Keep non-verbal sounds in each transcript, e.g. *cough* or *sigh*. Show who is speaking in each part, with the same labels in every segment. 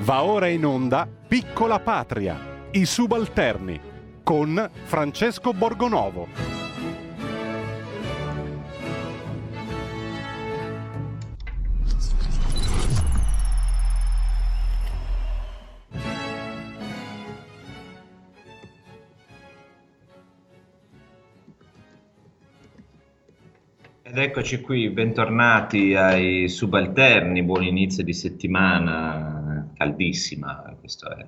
Speaker 1: Va ora in onda Piccola Patria, i subalterni, con Francesco Borgonovo.
Speaker 2: Ed eccoci qui, bentornati ai subalterni, buon inizio di settimana, caldissima, questo è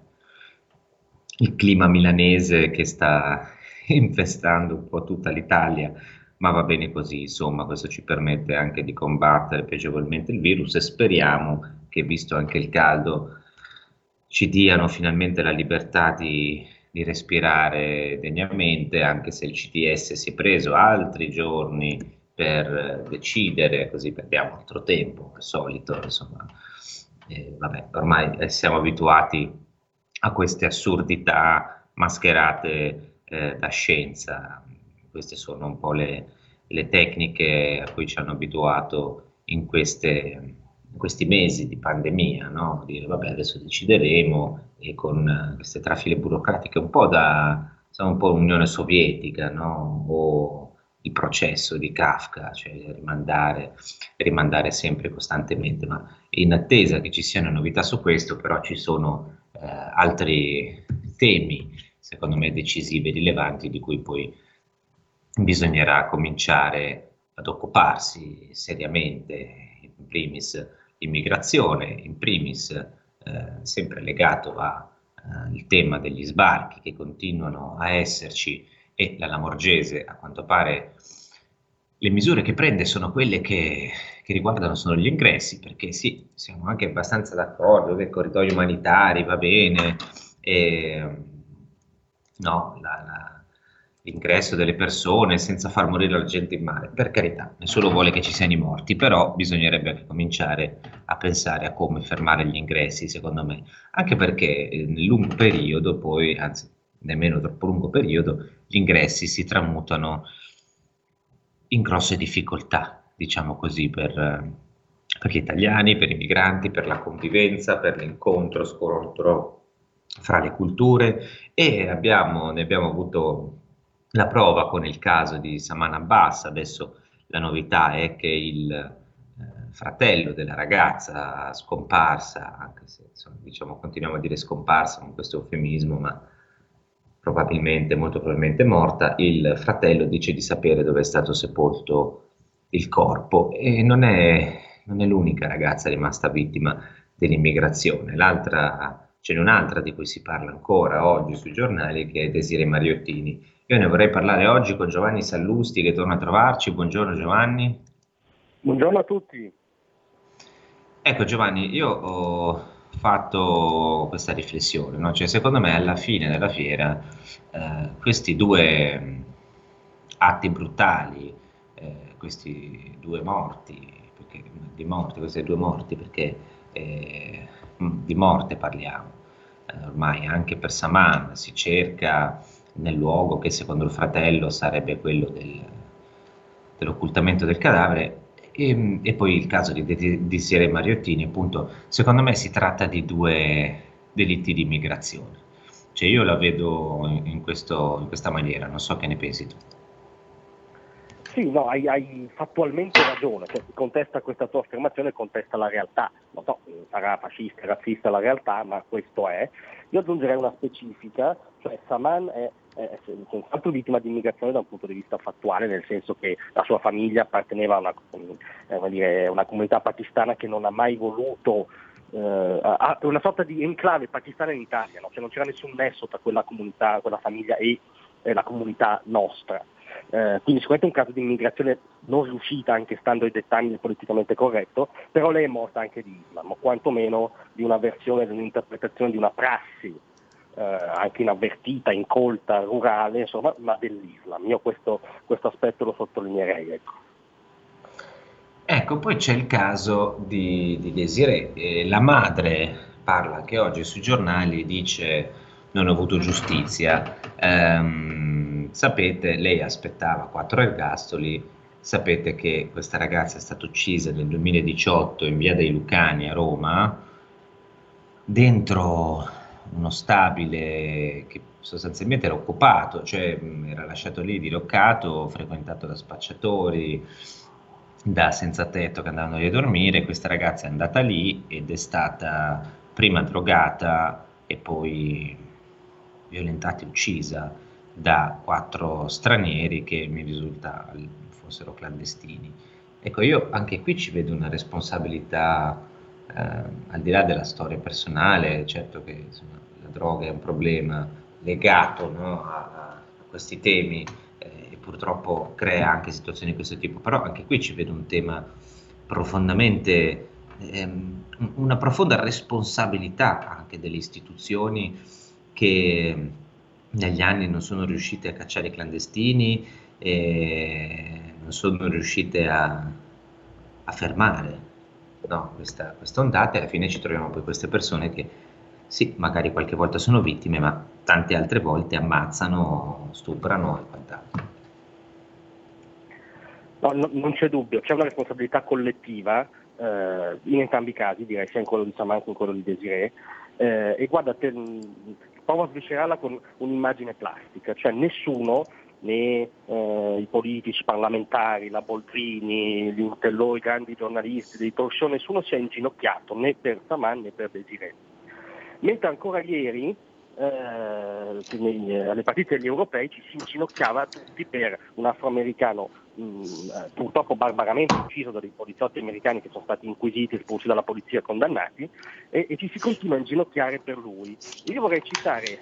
Speaker 2: il clima milanese che sta *laughs* infestando un po' tutta l'Italia, ma va bene così, insomma, questo ci permette anche di combattere piacevolmente il virus e speriamo che, visto anche il caldo, ci diano finalmente la libertà di, di respirare degnamente, anche se il CTS si è preso altri giorni per decidere, così perdiamo altro tempo, al solito, insomma, eh, vabbè, ormai eh, siamo abituati a queste assurdità mascherate eh, da scienza, queste sono un po' le, le, tecniche a cui ci hanno abituato in, queste, in questi mesi di pandemia, no? dire vabbè adesso decideremo e con queste trafile burocratiche un po' da, un po' Unione Sovietica, no? o il processo di Kafka, cioè rimandare, rimandare sempre costantemente, ma in attesa che ci siano novità su questo, però ci sono eh, altri temi, secondo me decisivi e rilevanti, di cui poi bisognerà cominciare ad occuparsi seriamente, in primis immigrazione, in primis eh, sempre legato al eh, tema degli sbarchi che continuano a esserci e la Lamorgese, a quanto pare, le misure che prende sono quelle che, che riguardano gli ingressi, perché sì, siamo anche abbastanza d'accordo che corridoi umanitari va bene, e, no, la, la, l'ingresso delle persone senza far morire la gente in mare, per carità, nessuno vuole che ci siano i morti, però bisognerebbe anche cominciare a pensare a come fermare gli ingressi, secondo me, anche perché nel lungo periodo poi, anzi nemmeno troppo lungo periodo, gli ingressi si tramutano in grosse difficoltà, diciamo così, per, per gli italiani, per i migranti, per la convivenza, per l'incontro, scontro fra le culture e abbiamo, ne abbiamo avuto la prova con il caso di Saman Abbas, adesso la novità è che il eh, fratello della ragazza scomparsa, anche se insomma, diciamo, continuiamo a dire scomparsa con questo eufemismo, ma probabilmente, molto probabilmente morta, il fratello dice di sapere dove è stato sepolto il corpo e non è, non è l'unica ragazza rimasta vittima dell'immigrazione. L'altra, ce n'è un'altra di cui si parla ancora oggi sui giornali che è Desire Mariottini. Io ne vorrei parlare oggi con Giovanni Sallusti che torna a trovarci. Buongiorno Giovanni.
Speaker 3: Buongiorno a tutti.
Speaker 2: Ecco Giovanni, io ho fatto questa riflessione, no? cioè, secondo me alla fine della fiera eh, questi due atti brutali, eh, questi due morti, perché, di morti, questi due morti, perché eh, di morte parliamo, eh, ormai anche per Saman si cerca nel luogo che secondo il fratello sarebbe quello del, dell'occultamento del cadavere, e, ehm, e, poi il caso di, di, di Mariottini, appunto, secondo me si tratta di due delitti di immigrazione. Cioè io la vedo in, questo, in questa maniera, non so che ne pensi tu.
Speaker 3: Sì, no, hai, hai, fattualmente ragione, cioè, contesta questa tua affermazione, contesta la realtà, non so, sarà fascista, razzista la realtà, ma questo è. Io aggiungerei una specifica, cioè Saman è, è senz'altro vittima di immigrazione da un punto di vista fattuale, nel senso che la sua famiglia apparteneva a una, eh, una comunità pakistana che non ha mai voluto eh, a una sorta di enclave pakistana in Italia, no? cioè non c'era nessun nesso tra quella comunità, quella famiglia e eh, la comunità nostra. Eh, quindi sicuramente un caso di immigrazione non riuscita, anche stando ai dettagli del politicamente corretto, però lei è morta anche di Islam, o quantomeno di una versione, di un'interpretazione di una prassi eh, anche inavvertita, incolta, rurale, insomma, ma dell'Islam. Io questo, questo aspetto lo sottolineerei. Ecco.
Speaker 2: ecco poi c'è il caso di, di Desiree. Eh, la madre parla anche oggi sui giornali, dice non ho avuto giustizia. Um, sapete, lei aspettava quattro ergastoli, sapete che questa ragazza è stata uccisa nel 2018 in via dei Lucani a Roma, dentro uno stabile che sostanzialmente era occupato, cioè era lasciato lì diroccato, frequentato da spacciatori, da senza tetto che andavano lì a dormire, questa ragazza è andata lì ed è stata prima drogata e poi violentata e uccisa da quattro stranieri che mi risulta fossero clandestini. Ecco, io anche qui ci vedo una responsabilità eh, al di là della storia personale, certo che insomma, la droga è un problema legato no, a, a, questi temi eh, e purtroppo crea anche situazioni di questo tipo, però anche qui ci vedo un tema profondamente, ehm, una profonda responsabilità anche delle istituzioni che negli anni non sono riuscite a cacciare i clandestini e non sono riuscite a, a fermare no, questa, questa ondata e alla fine ci troviamo poi queste persone che sì, magari qualche volta sono vittime, ma tante altre volte ammazzano, stuprano e quant'altro.
Speaker 3: No, no, non c'è dubbio, c'è una responsabilità collettiva eh, in entrambi i casi, direi sia in quello di Saman che in quello di Desiree. Eh, e guarda, te, provo a sviscerarla con un'immagine plastica, cioè nessuno né eh, i politici, i parlamentari, la Boldrini, gli Intellò, i grandi giornalisti dei show, nessuno si è inginocchiato né per Saman né per Desiree. Mentre ancora ieri eh, eh, alle partite degli europei ci si inginocchiava tutti per un afroamericano mh, mm, eh, purtroppo barbaramente ucciso da dei poliziotti americani che sono stati inquisiti, espulsi dalla polizia e condannati e, e ci si continua a inginocchiare per lui. Io vorrei citare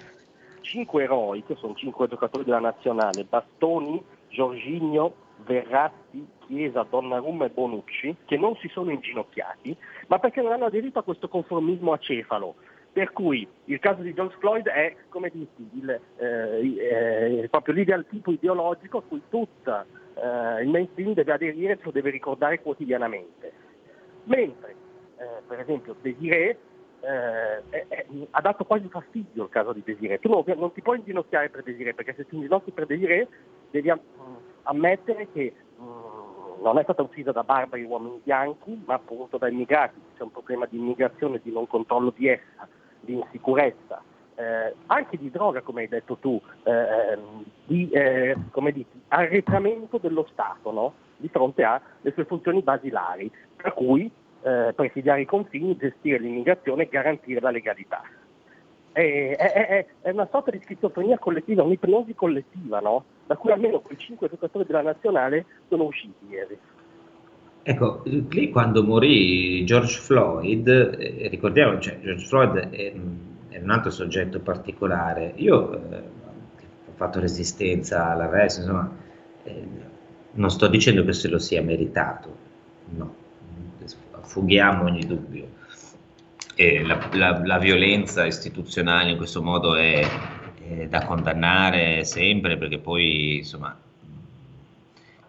Speaker 3: cinque eroi, che sono cinque giocatori della nazionale, Bastoni, Giorginio, Verratti, Chiesa, Donnarumma e Bonucci, che non si sono inginocchiati, ma perché non hanno aderito a questo conformismo acefalo. Per cui il caso di George Floyd è, come dici, il, eh, eh, proprio l'ideal tipo ideologico a cui tutto eh, il mainstream deve aderire e lo deve ricordare quotidianamente. Mentre, eh, per esempio, Desiree eh, ha dato quasi fastidio il caso di Desiree. Tu non, ti puoi inginocchiare per Desiree, perché se ti inginocchi per Desiree devi am- ammettere che mm, non è stata uccisa da barbari uomini bianchi, ma appunto da immigrati. C'è un problema di immigrazione, di non controllo di essa, di insicurezza. Eh, anche di droga, come hai detto tu, eh, ehm, di eh, dici, arretramento dello Stato no? di fronte alle sue funzioni basilari, per cui eh, presidiare i confini, gestire l'immigrazione e garantire la legalità. È, è, è, è, una sorta di schizofrenia collettiva, un'ipnosi collettiva, no? da cui almeno quei cinque giocatori della nazionale sono usciti ieri.
Speaker 2: Ecco, lì quando morì George Floyd, eh, ricordiamo, cioè, George Floyd è, è, un altro soggetto particolare. Io eh, ho fatto resistenza all'arresto, insomma, eh, non sto dicendo che se lo sia meritato, no, fughiamo ogni dubbio. La, la, la, violenza istituzionale in questo modo è, è, da condannare sempre perché poi insomma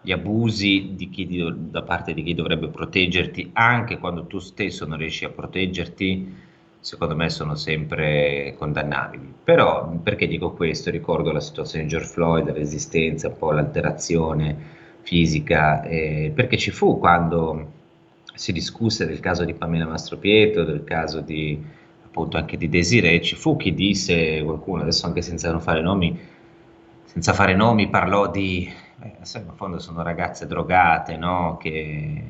Speaker 2: gli abusi chi, da parte di chi dovrebbe proteggerti anche quando tu stesso non riesci a proteggerti secondo me sono sempre condannabili. Però perché dico questo? Ricordo la situazione di George Floyd la resistenza un po' l'alterazione fisica eh, perché ci fu quando si discusse del caso di Pamela Mastropietro, del caso di, appunto anche di Desiree, ci fu chi disse, qualcuno adesso anche senza fare nomi, senza fare nomi parlò di, eh, in fondo sono ragazze drogate, no? che,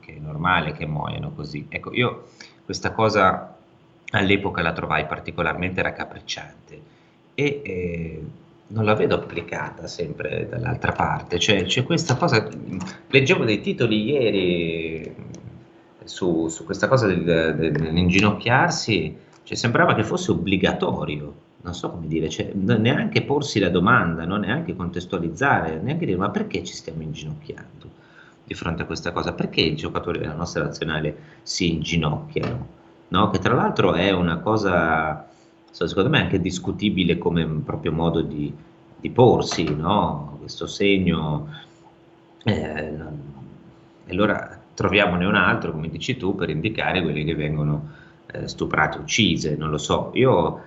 Speaker 2: che, è normale che muoiano così. Ecco, io questa cosa all'epoca la trovai particolarmente raccapricciante e eh, non la vedo applicata sempre dall'altra parte, cioè c'è questa cosa, leggevo dei titoli ieri su, su questa cosa del, dell'inginocchiarsi, cioè, sembrava che fosse obbligatorio, non so come dire, cioè, neanche porsi la domanda, no? neanche contestualizzare, neanche dire ma perché ci stiamo inginocchiando di fronte a questa cosa? Perché i giocatori della nostra nazionale si inginocchiano? No? Che tra l'altro è una cosa, secondo me, anche discutibile come proprio modo di, di porsi, no? questo segno. Eh, allora troviamone un altro, come dici tu, per indicare quelli che vengono eh, stuprate, uccise, non lo so. Io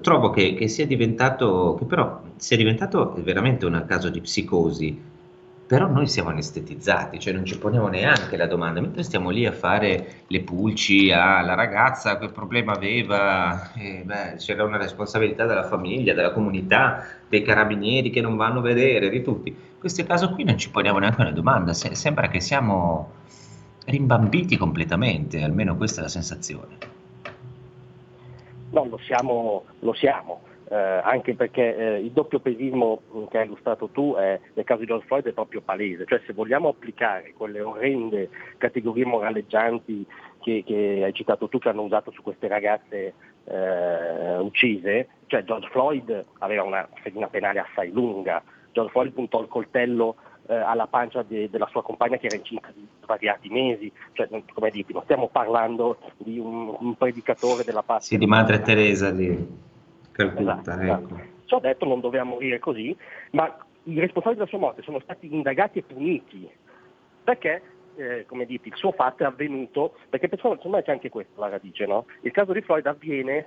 Speaker 2: trovo che, che, sia diventato, che però sia diventato veramente un caso di psicosi però noi siamo anestetizzati, cioè non ci poniamo neanche la domanda, mentre stiamo lì a fare le pulci alla ragazza, che problema aveva, eh, beh, c'era una responsabilità della famiglia, della comunità, dei carabinieri che non vanno a vedere, di tutti. In questo caso qui non ci poniamo neanche una domanda, Se- sembra che siamo rimbambiti completamente, almeno questa è la sensazione.
Speaker 3: No, lo siamo, lo siamo. Eh, anche perché eh, il doppio pesismo che hai illustrato tu è, nel caso di George Floyd è proprio palese, cioè se vogliamo applicare quelle orrende categorie moraleggianti che, che hai citato tu che hanno usato su queste ragazze eh, uccise, cioè George Floyd aveva una fedina penale assai lunga, George Floyd puntò il coltello eh, alla pancia de, della sua compagna che era incinta di svariati mesi, cioè, come dirti, non stiamo parlando di un, un predicatore della pace.
Speaker 2: Sì, di Madre Teresa di... Calcutta,
Speaker 3: esatto, ecco. esatto. Ciò detto non doveva morire così, ma i responsabili della sua morte sono stati indagati e puniti perché eh, come dite, il suo fatto è avvenuto, perché secondo me c'è anche questa la radice, no? il caso di Floyd avviene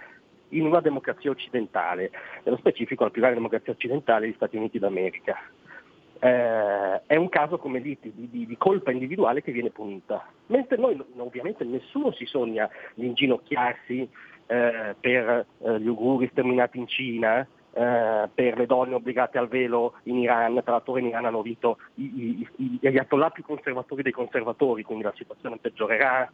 Speaker 3: in una democrazia occidentale, nello specifico la più grande democrazia occidentale degli Stati Uniti d'America. Eh, è un caso, come dite, di, di, di, colpa individuale che viene punita, mentre noi ovviamente nessuno si sogna di inginocchiarsi eh, per eh, gli uguri sterminati in Cina, eh, per le donne obbligate al velo in Iran, tra l'altro in Iran hanno vinto gli ayatollah più conservatori dei conservatori, quindi la situazione peggiorerà.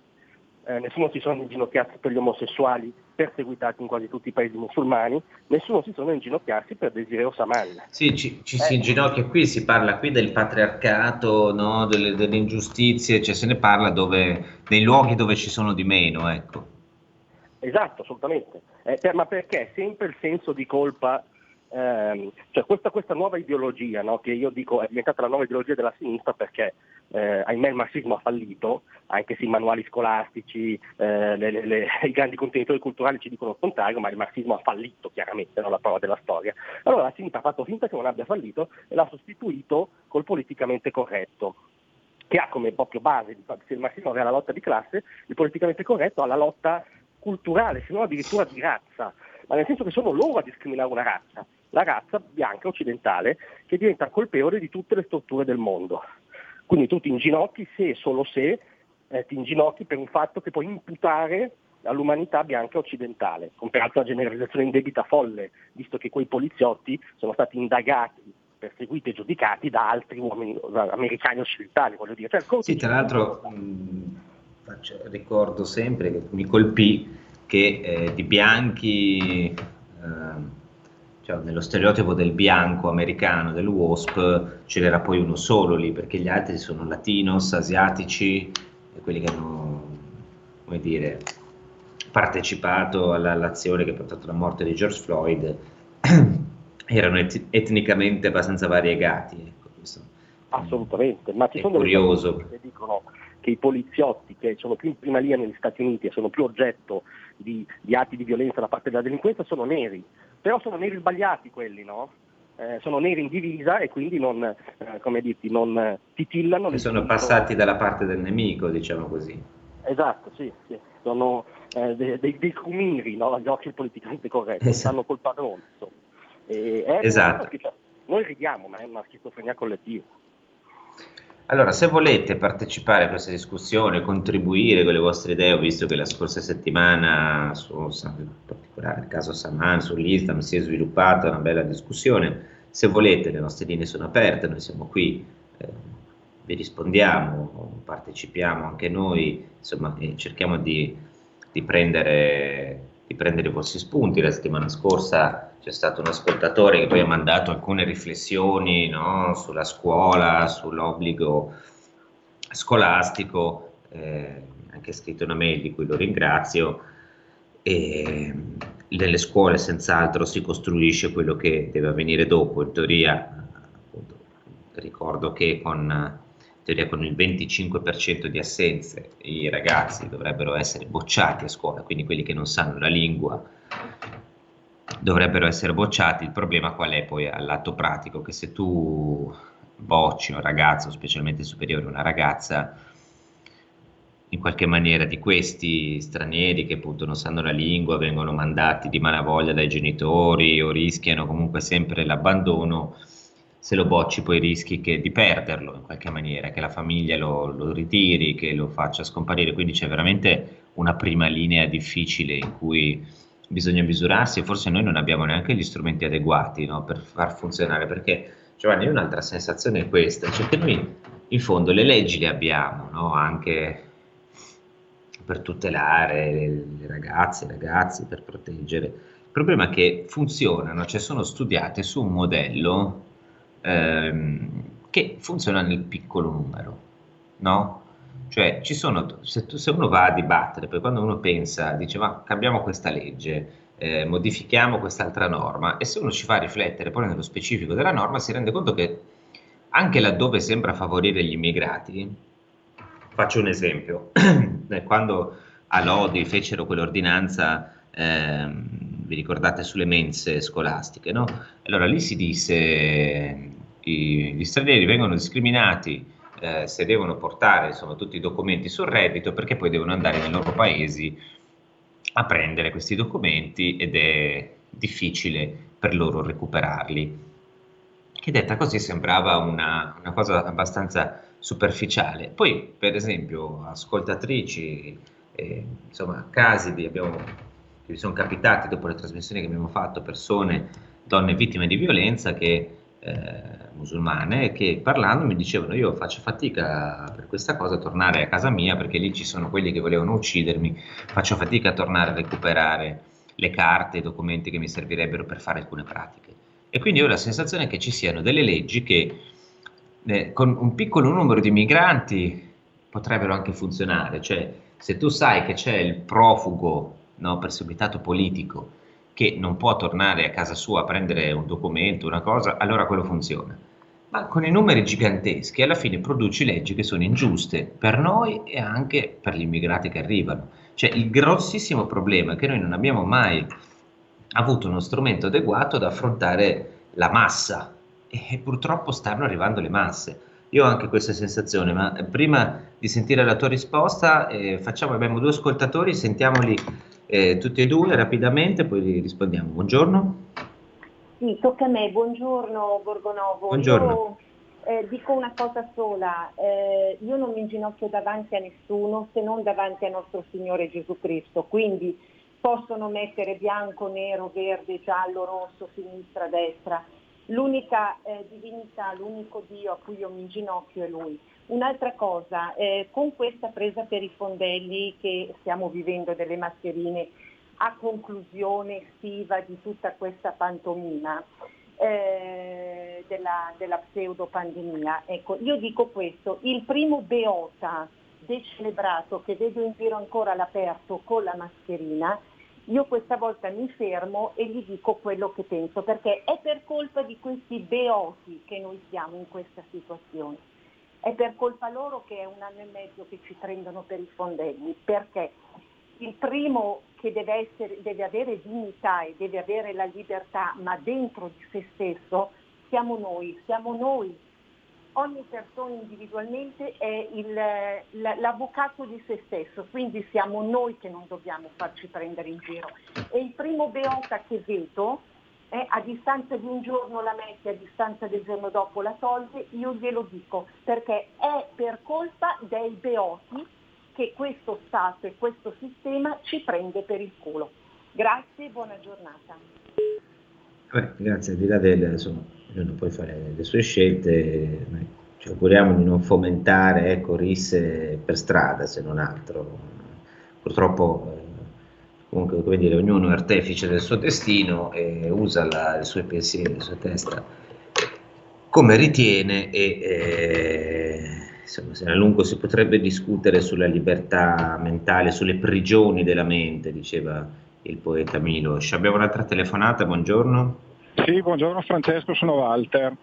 Speaker 3: Eh, nessuno si sono inginocchiati per gli omosessuali perseguitati in quasi tutti i paesi musulmani, nessuno si sono inginocchiati per Desiree Osaman.
Speaker 2: Sì, ci, ci si inginocchia qui, si parla qui del patriarcato, no? delle, delle, ingiustizie, cioè se ne parla dove, nei luoghi dove ci sono di meno, ecco.
Speaker 3: Esatto, assolutamente. Eh, per, ma perché sempre il senso di colpa, ehm, cioè questa, questa, nuova ideologia, no, che io dico è diventata la nuova ideologia della sinistra perché eh, ahimè il marxismo ha fallito, anche se i manuali scolastici, eh, le, le, le, *laughs* i grandi contenitori culturali ci dicono il contrario, ma il marxismo ha fallito chiaramente, no, la prova della storia. Allora la sinistra ha fatto finta che non abbia fallito e l'ha sostituito col politicamente corretto che ha come proprio base, se il marxismo aveva la lotta di classe, il politicamente corretto ha la lotta culturale, se non addirittura di razza, ma nel senso che sono loro a discriminare una razza, la razza bianca occidentale che diventa colpevole di tutte le storture del mondo. Quindi tu ti inginocchi se e solo se eh, ti inginocchi per un fatto che puoi imputare all'umanità bianca occidentale, con peraltro una generalizzazione indebita folle, visto che quei poliziotti sono stati indagati, perseguiti e giudicati da altri uomini da americani occidentali, voglio dire.
Speaker 2: Cioè, sì, tra l'altro mh, faccio, ricordo sempre che mi colpì che eh, di bianchi, eh, cioè nello stereotipo del bianco americano, del WASP, ce n'era poi uno solo lì, perché gli altri sono latinos, asiatici, e quelli che hanno, come dire, partecipato alla, all'azione che ha portato alla morte di George Floyd, *clears throat* erano et- etnicamente abbastanza variegati. Ecco,
Speaker 3: Assolutamente, ma ci sono
Speaker 2: curioso.
Speaker 3: delle che dicono che i poliziotti che sono più in prima linea negli Stati Uniti e sono più oggetto di, di atti di violenza da parte della delinquenza sono neri, però sono neri sbagliati quelli, no? Eh, sono neri in divisa e quindi non, eh, come dirti, non titillano.
Speaker 2: sono passati dalla parte del nemico, diciamo così.
Speaker 3: Esatto, sì, sì. sono eh, dei, dei, dei crumiri no? agli occhi politicamente corretti, esatto. stanno col padrone. E,
Speaker 2: esatto.
Speaker 3: Noi ridiamo, ma è una schizofrenia collettiva.
Speaker 2: Allora, se volete partecipare a questa discussione, contribuire con le vostre idee, ho visto che la scorsa settimana, su, in particolare il caso Saman, sull'Islam, si è sviluppata una bella discussione. Se volete, le nostre linee sono aperte, noi siamo qui, eh, vi rispondiamo, partecipiamo anche noi, insomma, cerchiamo di, di, prendere, di prendere i vostri spunti. La settimana scorsa c'è stato un ascoltatore che poi ha mandato alcune riflessioni no, sulla scuola, sull'obbligo scolastico, eh, anche scritto una mail di cui lo ringrazio. E nelle scuole senz'altro si costruisce quello che deve avvenire dopo. In teoria, appunto, ricordo che con, teoria, con il 25% di assenze i ragazzi dovrebbero essere bocciati a scuola, quindi quelli che non sanno la lingua dovrebbero essere bocciati. Il problema qual è poi all'atto pratico? Che se tu bocci un ragazzo, specialmente superiore una ragazza, in qualche maniera di questi stranieri che appunto non sanno la lingua, vengono mandati di malavoglia dai genitori o rischiano comunque sempre l'abbandono, se lo bocci poi rischi che, di perderlo in qualche maniera, che la famiglia lo, lo, ritiri, che lo faccia scomparire, quindi c'è veramente una prima linea difficile in cui bisogna misurarsi e forse noi non abbiamo neanche gli strumenti adeguati no, per far funzionare, perché Giovanni, un'altra sensazione è questa, cioè che noi in fondo le leggi le abbiamo, no, anche per tutelare le ragazze, i ragazzi, per proteggere. Il problema è che funzionano, cioè sono studiate su un modello ehm, che funziona nel piccolo numero, no? Cioè, ci sono, se, tu, se, uno va a dibattere, poi quando uno pensa, dice ma cambiamo questa legge, eh, modifichiamo quest'altra norma, e se uno ci fa riflettere poi nello specifico della norma, si rende conto che anche laddove sembra favorire gli immigrati, faccio un esempio, *clears throat* eh, quando a Lodi fecero quell'ordinanza, ehm, vi ricordate, sulle mense scolastiche, no? Allora lì si disse i, gli stranieri vengono discriminati eh, se devono portare insomma, tutti i documenti sul reddito perché poi devono andare nei loro paesi a prendere questi documenti ed è difficile per loro recuperarli. Che detta così sembrava una, una cosa abbastanza superficiale. Poi, per esempio, ascoltatrici, eh, insomma, casi di, abbiamo, che vi sono capitati dopo le trasmissioni che abbiamo fatto, persone, donne vittime di violenza che eh, musulmane che parlando mi dicevano io faccio fatica per questa cosa a tornare a casa mia perché lì ci sono quelli che volevano uccidermi, faccio fatica a tornare a recuperare le carte, i documenti che mi servirebbero per fare alcune pratiche. E quindi ho la sensazione che ci siano delle leggi che eh, con un piccolo numero di migranti potrebbero anche funzionare, cioè se tu sai che c'è il profugo no, perseguitato politico che non può tornare a casa sua a prendere un documento, una cosa, allora quello funziona. Ma con i numeri giganteschi alla fine produci leggi che sono ingiuste per noi e anche per gli immigrati che arrivano. Cioè il grossissimo problema è che noi non abbiamo mai avuto uno strumento adeguato ad affrontare la massa e purtroppo stanno arrivando le masse. Io ho anche questa sensazione, ma prima di sentire la tua risposta, eh, facciamo, abbiamo due ascoltatori, sentiamoli eh, tutti e due rapidamente, poi rispondiamo. Buongiorno.
Speaker 4: Sì, tocca a me. Buongiorno Borgonovo.
Speaker 2: Buongiorno.
Speaker 4: Io eh, dico una cosa sola, eh, io non mi inginocchio davanti a nessuno se non davanti a nostro Signore Gesù Cristo, quindi possono mettere bianco, nero, verde, giallo, rosso, sinistra, destra. L'unica eh, divinità, l'unico Dio a cui io mi inginocchio è Lui. Un'altra cosa, eh, con questa presa per i fondelli che stiamo vivendo delle mascherine a conclusione estiva di tutta questa pantomima eh, della, della pseudopandemia, ecco, io dico questo, il primo beota decelebrato che vedo in giro ancora all'aperto con la mascherina, io questa volta mi fermo e gli dico quello che penso, perché è per colpa di questi beoti che noi siamo in questa situazione. È per colpa loro che è un anno e mezzo che ci prendono per i fondelli, perché il primo che deve, essere, deve avere dignità e deve avere la libertà, ma dentro di se stesso, siamo noi, siamo noi. Ogni persona individualmente è il, l'avvocato di se stesso, quindi siamo noi che non dobbiamo farci prendere in giro. E il primo beota che vedo eh, a distanza di un giorno la mette, a distanza del giorno dopo la toglie, io glielo dico, perché è per colpa dei beoti che questo Stato e questo sistema ci prende per il culo. Grazie e buona giornata.
Speaker 2: Beh, grazie, al di là del, insomma, ognuno può fare le sue scelte, ci auguriamo di non fomentare ecco, risse per strada se non altro. Purtroppo eh, comunque come dire, ognuno è artefice del suo destino e usa la, i suoi pensieri, la sua testa come ritiene e eh, insomma, se a lungo si potrebbe discutere sulla libertà mentale, sulle prigioni della mente, diceva il poeta Milos. Abbiamo un'altra telefonata, buongiorno.
Speaker 5: Sì, buongiorno Francesco, sono Walter.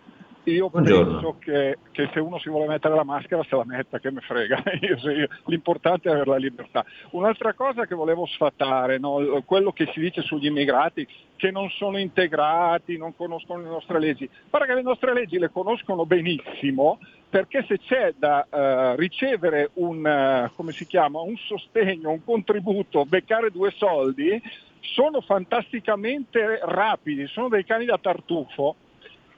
Speaker 5: Io Buongiorno. penso che, che, se uno si vuole mettere la maschera se la metta, che me frega, *laughs* io, io, l'importante è avere la libertà. Un'altra cosa che volevo sfatare, no? quello che si dice sugli immigrati, che non sono integrati, non conoscono le nostre leggi. Guarda che le nostre leggi le conoscono benissimo, perché se c'è da uh, ricevere un, uh, chiama, un sostegno, un contributo, beccare due soldi, sono fantasticamente rapidi, sono dei cani da tartufo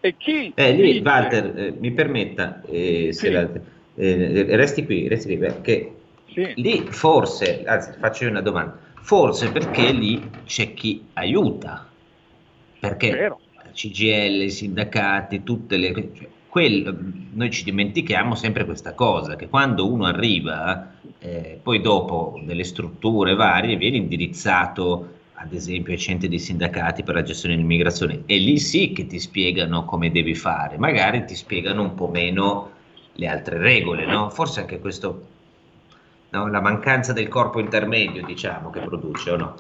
Speaker 5: E chi...
Speaker 2: Eh, lì, dice... Walter, eh, mi permetta, eh, sì. la, eh, resti qui, resti qui, perché sì. lì forse, anzi faccio io una domanda, forse perché lì c'è chi aiuta, perché CGL, i sindacati, tutte le... Cioè, quello, noi ci dimentichiamo sempre questa cosa, che quando uno arriva, eh, poi dopo delle strutture varie, viene indirizzato ad esempio ai centri dei sindacati per la gestione dell'immigrazione e lì sì che ti spiegano come devi fare, magari ti spiegano un po' meno le altre regole, no? Forse anche questo, no? la mancanza del corpo intermedio, diciamo, che produce o no?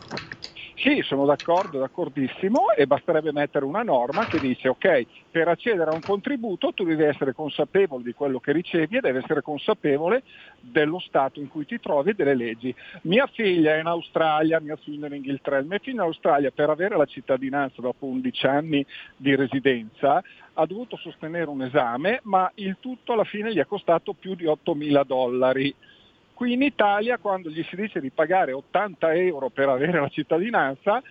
Speaker 5: Sì, sono d'accordo, d'accordissimo e basterebbe mettere una norma che dice ok, per accedere a un contributo tu devi essere consapevole di quello che ricevi e devi essere consapevole dello stato in cui ti trovi e delle leggi. Mia figlia è in Australia, mia figlia è in Inghilterra, mia figlia in Australia per avere la cittadinanza dopo 11 anni di residenza ha dovuto sostenere un esame, ma il tutto alla fine gli è costato più di 8 mila dollari Qui in Italia quando gli si dice di pagare 80 euro per avere la cittadinanza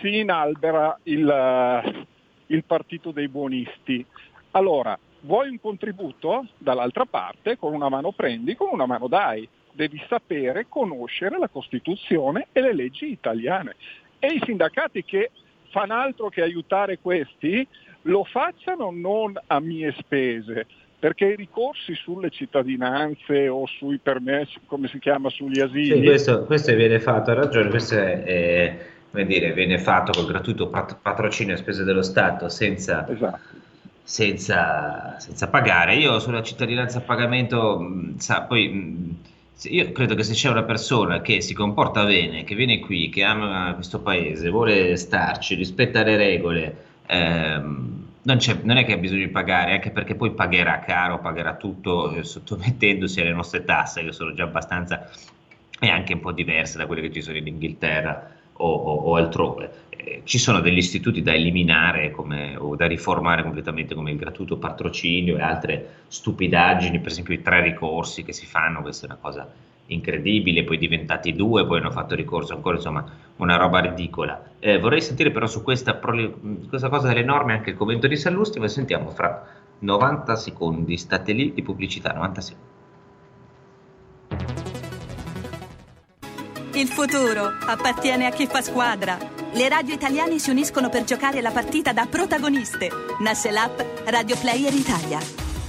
Speaker 5: si inalbera il, eh, il partito dei buonisti. Allora, vuoi un contributo? Dall'altra parte, con una mano prendi, con una mano dai. Devi sapere, conoscere la Costituzione e le leggi italiane. E i sindacati che fanno altro che aiutare questi lo facciano non a mie spese, perché i ricorsi sulle cittadinanze o sui permessi, come si chiama, sugli asili...
Speaker 2: Sì, questo, questo, viene fatto, ha ragione, questo è, è, dire, viene fatto col gratuito patrocinio a spese dello Stato senza, esatto. senza, senza, pagare. Io sulla cittadinanza a pagamento, sa, poi... Io credo che se c'è una persona che si comporta bene, che viene qui, che ama questo paese, vuole starci, rispetta le regole, ehm, non, non, è che ha bisogno di pagare, anche perché poi pagherà caro, pagherà tutto eh, sottomettendosi alle nostre tasse, che sono già abbastanza e anche un po' diverse da quelle che ci sono in Inghilterra o, o, o altrove. Eh, ci sono degli istituti da eliminare come, o da riformare completamente come il gratuito patrocinio e altre stupidaggini, per esempio i tre ricorsi che si fanno, questa è una cosa incredibile, poi diventati due, poi hanno fatto ricorso ancora, insomma, una roba ridicola. Eh, vorrei sentire però su questa, questa, cosa delle norme anche il commento di Sallusti, ma sentiamo fra 90 secondi, state lì di pubblicità, 90 secondi.
Speaker 6: Il futuro appartiene a chi fa squadra. Le radio italiane si uniscono per giocare la partita da protagoniste. Nasce l'app Radio Player Italia.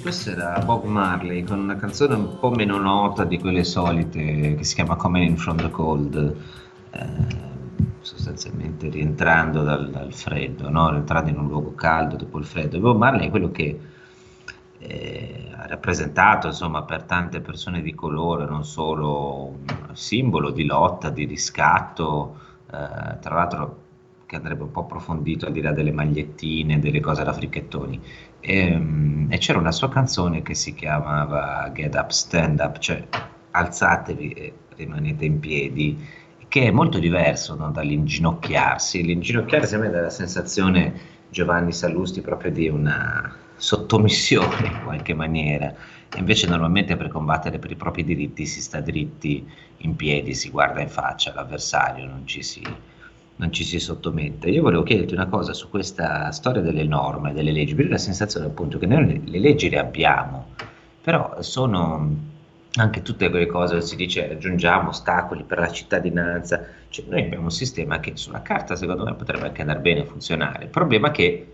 Speaker 2: Questo era Bob Marley con una canzone un po' meno nota di quelle solite che si chiama Coming in from the Cold, eh, sostanzialmente rientrando dal, dal freddo, no? rientrando in un luogo caldo dopo il freddo. Bob Marley è quello che eh, ha rappresentato insomma, per tante persone di colore non solo un simbolo di lotta, di riscatto, eh, tra l'altro che andrebbe un po' approfondito al di là delle magliettine, delle cose da fricchettoni. E, ehm, e, c'era una sua canzone che si chiamava Get Up, Stand Up, cioè alzatevi e rimanete in piedi, che è molto diverso no, dall'inginocchiarsi. L'inginocchiarsi a me dà la sensazione, Giovanni Sallusti, proprio di una sottomissione in qualche maniera. Invece normalmente per combattere per i propri diritti si sta dritti in piedi, si guarda in faccia l'avversario, non ci si non ci si sottomette. Io volevo chiederti una cosa su questa storia delle norme, delle leggi, perché la sensazione appunto che noi le leggi le abbiamo, però sono anche tutte quelle cose che si dice aggiungiamo ostacoli per la cittadinanza, cioè noi abbiamo un sistema che sulla carta secondo me potrebbe anche andare bene a funzionare, il problema è che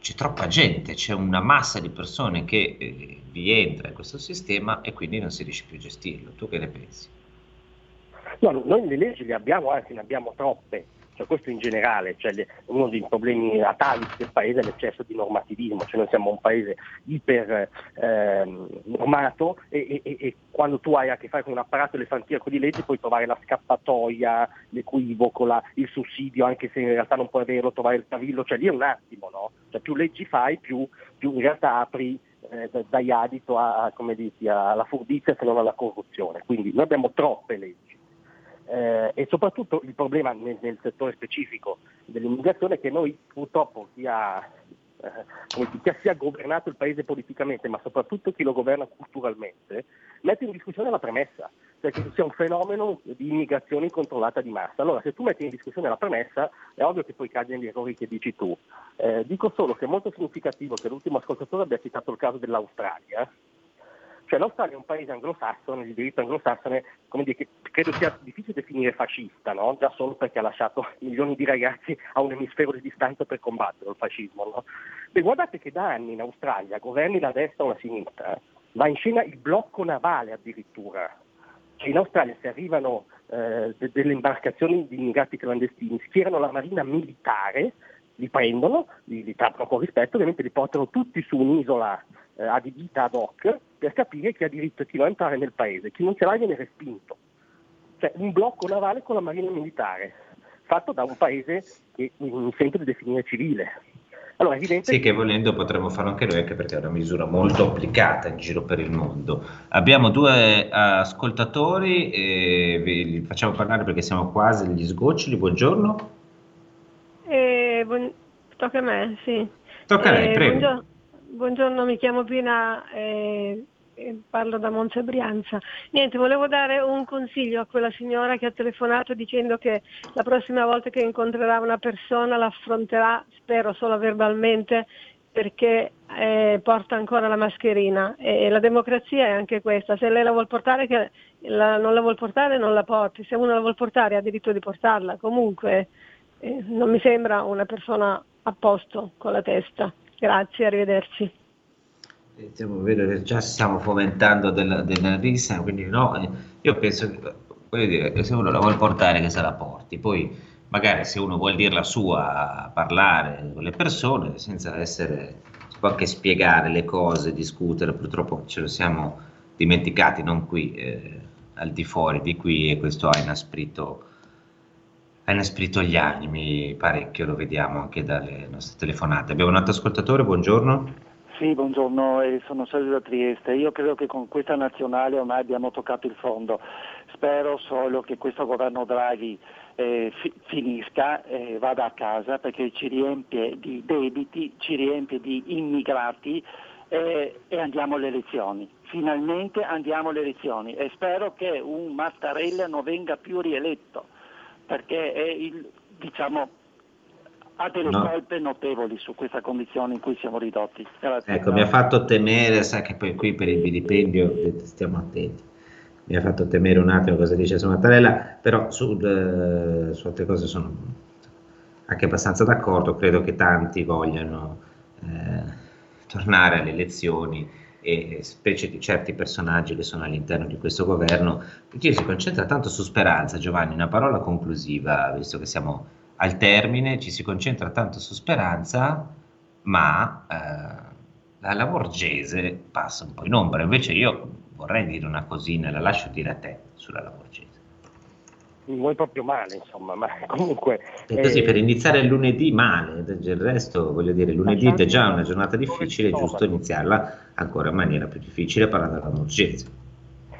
Speaker 2: c'è troppa gente, c'è una massa di persone che eh, vi entra in questo sistema e quindi non si riesce più a gestirlo. Tu che ne pensi?
Speaker 3: No, noi le leggi le abbiamo, anzi ne abbiamo troppe cioè, questo in generale, cioè le, uno dei problemi atavici del paese è l'eccesso di normativismo, cioè noi siamo un paese iper eh, normato e, e, e, quando tu hai a che fare con un apparato elefantiaco di legge puoi trovare la scappatoia, l'equivoco, la, il sussidio, anche se in realtà non puoi averlo, trovare il cavillo, cioè lì è un attimo, no? Cioè, più leggi fai, più, più in realtà apri eh, dai adito a, a, dici, alla furbizia se non alla corruzione. Quindi noi abbiamo troppe leggi eh, e soprattutto il problema nel, nel, settore specifico dell'immigrazione è che noi purtroppo chi ha, eh, chi sia governato il paese politicamente, ma soprattutto chi lo governa culturalmente, mette in discussione la premessa, cioè che sia un fenomeno di immigrazione incontrollata di massa. Allora se tu metti in discussione la premessa è ovvio che poi cadi negli errori che dici tu. Eh, dico solo che è molto significativo che l'ultimo ascoltatore abbia citato il caso dell'Australia, cioè l'Australia è un paese anglosassone, di diritto anglosassone, come dire, che credo sia difficile definire fascista, no? già solo perché ha lasciato *laughs* milioni di ragazzi a un emisfero di distanza per combattere il fascismo. No? Beh, guardate che da anni in Australia, governi la destra o la sinistra, va in scena il blocco navale addirittura. Cioè in Australia se arrivano eh, delle imbarcazioni di immigrati clandestini, schierano la marina militare, li prendono, li, li trattano con rispetto, ovviamente li portano tutti su un'isola eh, adibita ad hoc per capire chi ha diritto e chi no a entrare nel paese, chi non ce l'ha viene respinto. Cioè un blocco navale con la marina militare, fatto da un paese che mi sento di definire civile.
Speaker 2: Allora, evidente... Sì, che volendo potremmo farlo anche noi, anche perché è una misura molto applicata in giro per il mondo. Abbiamo due ascoltatori e vi facciamo parlare perché siamo quasi agli sgoccioli. Buongiorno.
Speaker 7: Eh, buon... Tocca a me, sì.
Speaker 2: Tocca a lei, eh, prego.
Speaker 7: Buongiorno. Buongiorno, mi chiamo Pina e, parlo da Monza Brianza. Niente, volevo dare un consiglio a quella signora che ha telefonato dicendo che la prossima volta che incontrerà una persona l'affronterà, spero solo verbalmente, perché eh, porta ancora la mascherina e la democrazia è anche questa, se lei la vuol portare che la, non la vuol portare non la porti, se uno la vuol portare ha diritto di portarla, comunque eh, non mi sembra una persona a posto con la testa. Grazie, arrivederci.
Speaker 2: Stiamo vedendo che già stiamo fomentando della, della risa, quindi no, io penso che, voglio dire, se uno la vuole portare che se la porti, poi magari se uno vuole dire la sua, parlare con le persone senza essere, si può anche spiegare le cose, discutere, purtroppo ce lo siamo dimenticati, non qui, eh, al di fuori di qui e questo ha inasprito ha inasprito gli animi parecchio, lo vediamo anche dalle nostre telefonate. Abbiamo un altro ascoltatore, buongiorno.
Speaker 8: Sì, buongiorno, eh, sono Sergio da Trieste. Io credo che con questa nazionale ormai abbiamo toccato il fondo. Spero solo che questo governo Draghi eh, fi- finisca, eh, vada a casa perché ci riempie di debiti, ci riempie di immigrati eh, e andiamo alle elezioni. Finalmente andiamo alle elezioni e spero che un Mattarella non venga più rieletto perché è il, diciamo, ha delle no. colpe notevoli su questa condizione in cui siamo ridotti.
Speaker 2: Grazie. Ecco, mi ha fatto temere, sa che poi qui per il vilipendio stiamo attenti mi ha fatto temere un attimo cosa dice Mattarella, però su, uh, su, altre cose sono anche abbastanza d'accordo, credo che tanti vogliano eh, tornare alle elezioni e specie di certi personaggi che sono all'interno di questo governo, perché si concentra tanto su speranza, Giovanni, una parola conclusiva, visto che siamo al termine, ci si concentra tanto su speranza, ma eh, la, la Borgese passa un po' in ombra, invece io vorrei dire una cosina, la lascio dire a te sulla Lamborghini.
Speaker 3: Vuoi proprio male, insomma, ma *laughs* comunque...
Speaker 2: E così, eh, per iniziare il lunedì male, del resto, voglio dire, lunedì è già una giornata difficile, è giusto iniziarla ancora in maniera più difficile parlando Lamborghese.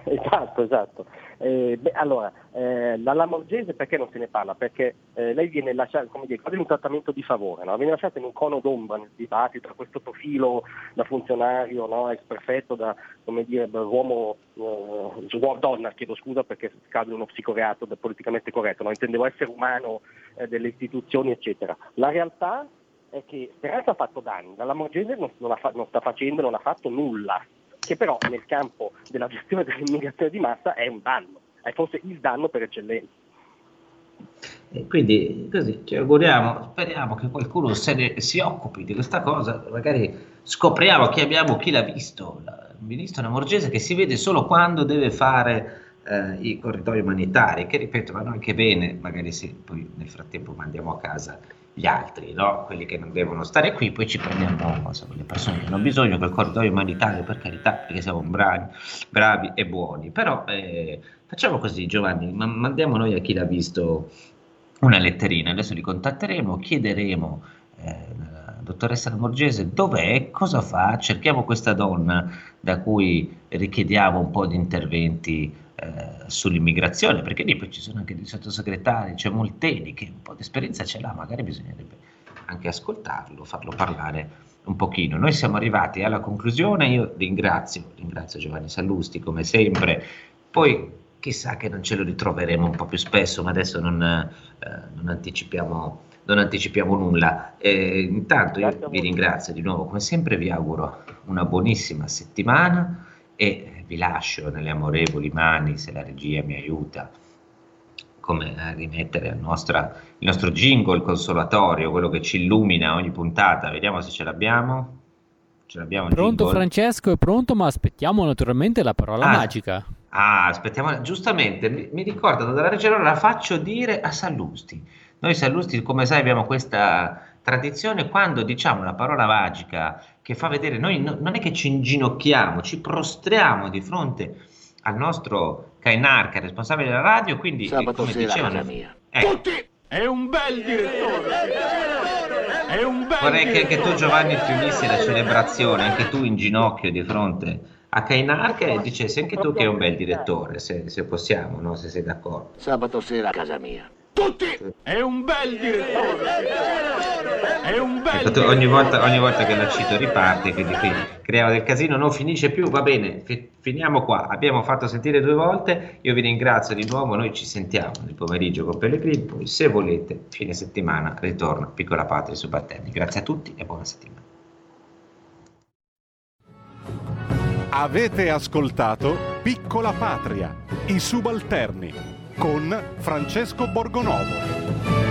Speaker 2: *laughs*
Speaker 3: Esatto, esatto. Eh, beh, allora, eh, la Lamorgese perché non se ne parla? Perché eh, lei viene lasciata, come dire, quasi un trattamento di favore, no? viene lasciata in un cono d'ombra nel dibattito, tra questo profilo da funzionario, no? ex prefetto, da, come dire, da uomo, eh, donna, chiedo scusa perché cade uno psicoreato politicamente corretto, no? intendevo essere umano eh, delle istituzioni, eccetera. La realtà è che Speranza ha fatto danni, la Lamorgese non, non, fa, non sta facendo, non ha fatto nulla che però nel campo della gestione dell'immigrazione di massa è un danno, è forse il danno per eccellenza.
Speaker 2: E quindi così ci auguriamo, speriamo che qualcuno se ne si occupi di questa cosa, magari scopriamo chi abbiamo, chi l'ha visto, il ministro Lamorgese che si vede solo quando deve fare eh, i corridoi umanitari, che ripeto vanno anche bene, magari se poi nel frattempo mandiamo a casa gli altri, no? quelli che non devono stare qui, poi ci prendiamo cosa, le persone che hanno bisogno quel corridoio umanitario, per carità, perché siamo bravi, bravi e buoni. Però eh, facciamo così, Giovanni, mandiamo noi a chi l'ha visto una letterina, adesso li contatteremo, chiederemo eh, dottoressa Lamorgese dov'è, cosa fa, cerchiamo questa donna da cui richiediamo un po' di interventi eh, sull'immigrazione, perché lì poi ci sono anche dei sottosegretari, c'è Molteni che un po' di esperienza ce l'ha, magari bisognerebbe anche ascoltarlo, farlo parlare un pochino. Noi siamo arrivati alla conclusione, io ringrazio, ringrazio Giovanni Sallusti come sempre, poi chissà che non ce lo ritroveremo un po' più spesso, ma adesso non, eh, non anticipiamo non anticipiamo nulla. Eh, intanto io vi ringrazio di nuovo, come sempre vi auguro una buonissima settimana e vi lascio nelle amorevoli mani, se la regia mi aiuta, come a rimettere il, nostra, il nostro jingle consolatorio, quello che ci illumina ogni puntata. Vediamo se ce l'abbiamo. Ce l'abbiamo
Speaker 9: pronto jingle. Francesco, è pronto, ma aspettiamo naturalmente la parola
Speaker 2: ah,
Speaker 9: magica.
Speaker 2: Ah, aspettiamo, giustamente, mi, mi ricordano dalla regia, allora la faccio dire a Sallusti. Noi Sallusti, come sai, abbiamo questa tradizione quando diciamo la parola magica che fa vedere, noi no, non è che ci inginocchiamo, ci prostriamo di fronte al nostro Kainarca, responsabile della radio, quindi
Speaker 10: Sabato
Speaker 2: come dicevano...
Speaker 10: Mia. Ecco. Tutti! È un bel direttore!
Speaker 2: È un bel Vorrei direttore. che anche tu Giovanni ti unissi alla celebrazione, anche tu in ginocchio di fronte a Kainarca e dicessi anche tu che è un bel direttore, se, se possiamo, no? se sei d'accordo.
Speaker 10: Sabato sera a casa mia tutti! È un bel direttore!
Speaker 2: È un bel ecco, ogni, volta, ogni volta che la cito riparte, quindi qui creiamo del casino, non finisce più, va bene, fi- finiamo qua. Abbiamo fatto sentire due volte, io vi ringrazio di nuovo, noi ci sentiamo nel pomeriggio con Pellegrini, poi se volete, fine settimana, ritorno Piccola Patria Subalterni. Grazie a tutti e buona settimana.
Speaker 1: Avete ascoltato Piccola Patria, i subalterni con Francesco Borgonovo.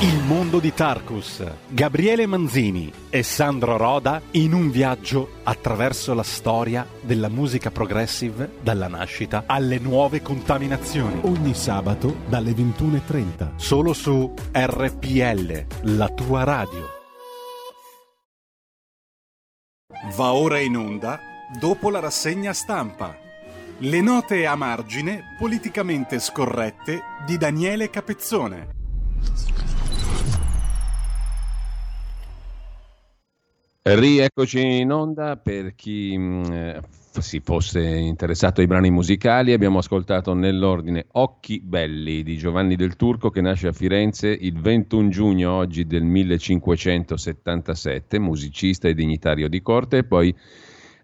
Speaker 1: Il mondo di Tarkus, Gabriele Manzini e Sandro Roda in un viaggio attraverso la storia della musica progressive dalla nascita alle nuove contaminazioni.
Speaker 11: Ogni sabato dalle 21.30.
Speaker 1: Solo su RPL, la tua radio. Va ora in onda dopo la rassegna stampa. Le note a margine politicamente scorrette di Daniele Capezzone.
Speaker 12: Rieccoci in onda per chi mh, eh, si fosse interessato ai brani musicali. Abbiamo ascoltato nell'ordine Occhi Belli di Giovanni del Turco che nasce a Firenze il 21 giugno oggi del 1577, musicista e dignitario di corte, e poi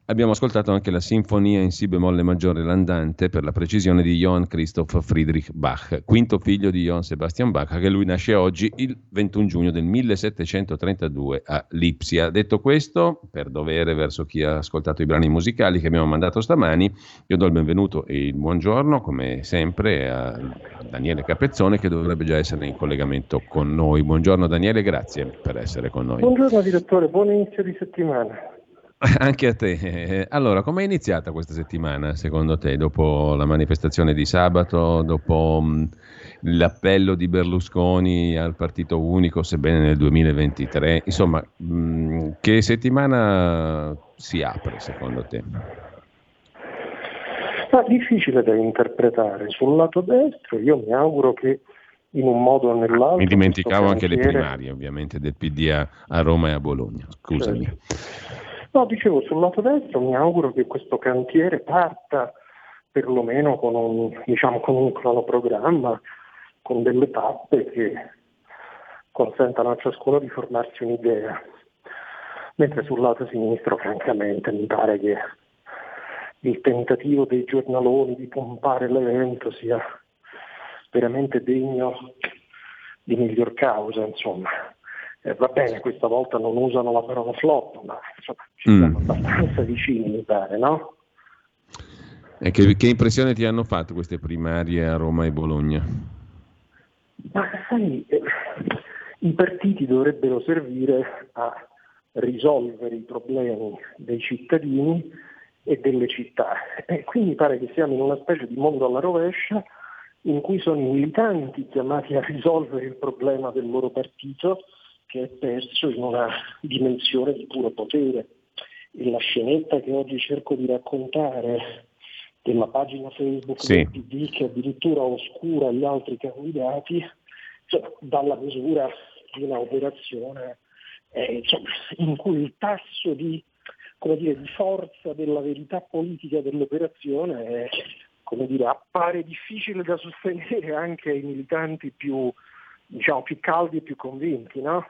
Speaker 12: Abbiamo ascoltato anche la sinfonia in si bemolle maggiore l'andante per la precisione di Johann Christoph Friedrich Bach, quinto figlio di Johann Sebastian Bach, che lui nasce oggi il 21 giugno del 1732 a Lipsia. Detto questo, per dovere verso chi ha ascoltato i brani musicali che abbiamo mandato stamani, io do il benvenuto e il buongiorno, come sempre, a Daniele Capezzone che dovrebbe già essere in collegamento con noi. Buongiorno Daniele, grazie per essere con noi.
Speaker 13: Buongiorno direttore, buon inizio di settimana. *laughs*
Speaker 12: Anche a te. Allora, come è iniziata questa settimana secondo te? Dopo la manifestazione di sabato, dopo mh, l'appello di Berlusconi al partito unico, sebbene nel 2023, insomma, mh, che settimana si apre secondo te?
Speaker 13: Ma difficile da interpretare. Sul lato destro io mi auguro che in un modo o nell'altro...
Speaker 12: Mi dimenticavo anche le primarie ovviamente del PDA a Roma e a Bologna, scusami.
Speaker 13: Certo. No, dicevo, sul lato destro mi auguro che questo cantiere parta perlomeno con un, diciamo, con un cronoprogramma, con delle tappe che consentano a ciascuno di formarsi un'idea. Mentre sul lato sinistro, francamente, mi pare che il tentativo dei giornaloni di pompare l'evento sia veramente degno di miglior causa, insomma. Eh, va bene, questa volta non usano la parola flop, ma insomma, ci mm. siamo abbastanza vicini, mi pare, no?
Speaker 12: E che, che, impressione ti hanno fatto queste primarie a Roma e Bologna?
Speaker 13: Ma sai, eh, i partiti dovrebbero servire a risolvere i problemi dei cittadini e delle città. E quindi pare che siamo in una specie di mondo alla rovescia in cui sono i militanti chiamati a risolvere il problema del loro partito che è perso in una dimensione di puro potere. E la scenetta che oggi cerco di raccontare della pagina Facebook sì. del PD che addirittura oscura gli altri candidati, cioè, dalla misura di un'operazione eh, insomma, in cui il tasso di, dire, di, forza della verità politica dell'operazione è, dire, appare difficile da sostenere anche ai militanti più, diciamo, più caldi e più convinti. No?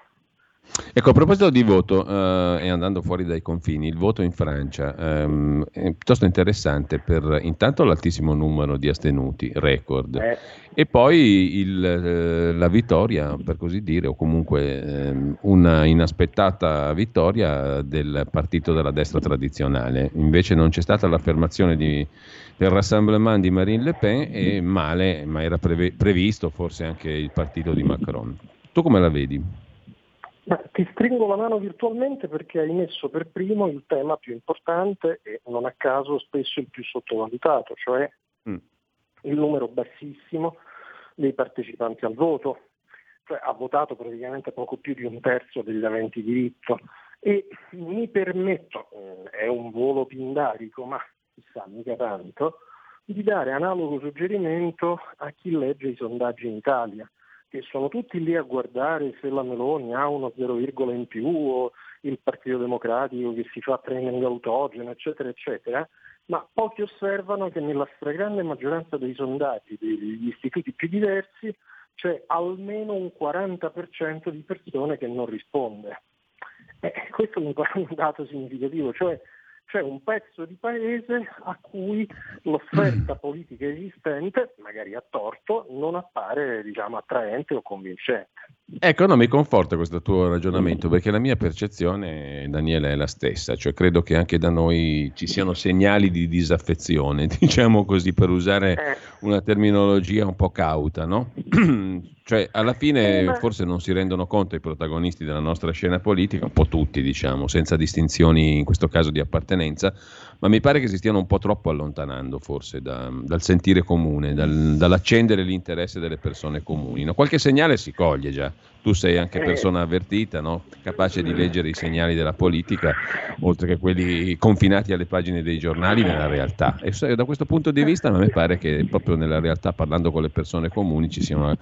Speaker 12: Ecco, a proposito di voto, eh, e andando fuori dai confini, il voto in Francia ehm, è piuttosto interessante per intanto l'altissimo numero di astenuti, record, eh. e poi il, eh, la vittoria, per così dire, o comunque ehm, una inaspettata vittoria del partito della destra tradizionale. Invece non c'è stata l'affermazione di, del Rassemblement di Marine Le Pen e male, ma era preve- previsto forse anche il partito di Macron. Tu come la vedi?
Speaker 13: Ma ti stringo la mano virtualmente perché hai messo per primo il tema più importante e non a caso spesso il più sottovalutato, cioè mm. il numero bassissimo dei partecipanti al voto. Cioè, ha votato praticamente poco più di un terzo degli aventi diritto e mi permetto, eh, è un volo pindarico, ma chissà mica tanto, di dare analogo suggerimento a chi legge i sondaggi in Italia che sono tutti lì a guardare se la Meloni ha uno 0, in più o il Partito Democratico che si fa training autogeno, eccetera, eccetera, ma pochi osservano che nella stragrande maggioranza dei sondaggi degli istituti più diversi c'è almeno un 40% di persone che non risponde. Eh, questo mi pare un *laughs* dato significativo, cioè c'è un pezzo di paese a cui l'offerta *clears throat* politica esistente, magari a torto, non appare diciamo, attraente o convincente.
Speaker 12: Ecco, no, mi conforta questo tuo ragionamento perché la mia percezione, Daniele, è la stessa, cioè credo che anche da noi ci siano segnali di disaffezione, *laughs* diciamo così, per usare eh. una terminologia un po' cauta, no? *clears throat* Cioè, alla fine forse non si rendono conto i protagonisti della nostra scena politica, un po' tutti, diciamo, senza distinzioni in questo caso di appartenenza, ma mi pare che si stiano un po' troppo allontanando forse da, dal sentire comune, dal, dall'accendere l'interesse delle persone comuni. No? Qualche segnale si coglie già, tu sei anche eh. persona avvertita, no? capace di leggere i segnali della politica, oltre che quelli confinati alle pagine dei giornali nella realtà. E da questo punto di vista a me pare che proprio nella realtà, parlando con le persone comuni, ci sia una,